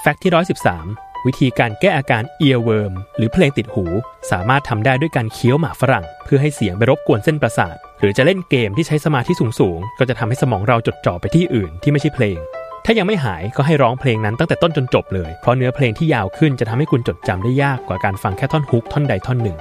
fact ที่ 113 วิธีการแก้อาการ earworm หรือเพลงติดหู สามารถทำได้ด้วยการเคี้ยวหมากฝรั่ง เพื่อให้เสียงไปรบกวนเส้นประสาท หรือจะเล่นเกมที่ใช้สมาธิสูงๆ ก็จะทำให้สมองเราจดจ่อไปที่อื่นที่ไม่ใช่เพลง ถ้ายังไม่หายก็ให้ร้องเพลงนั้นตั้งแต่ต้นจนจบเลย เพราะเนื้อเพลงที่ยาวขึ้นจะทำให้คุณจดจำได้ยากกว่าการฟังแค่ท่อนฮุกท่อนใดท่อนหนึ่ง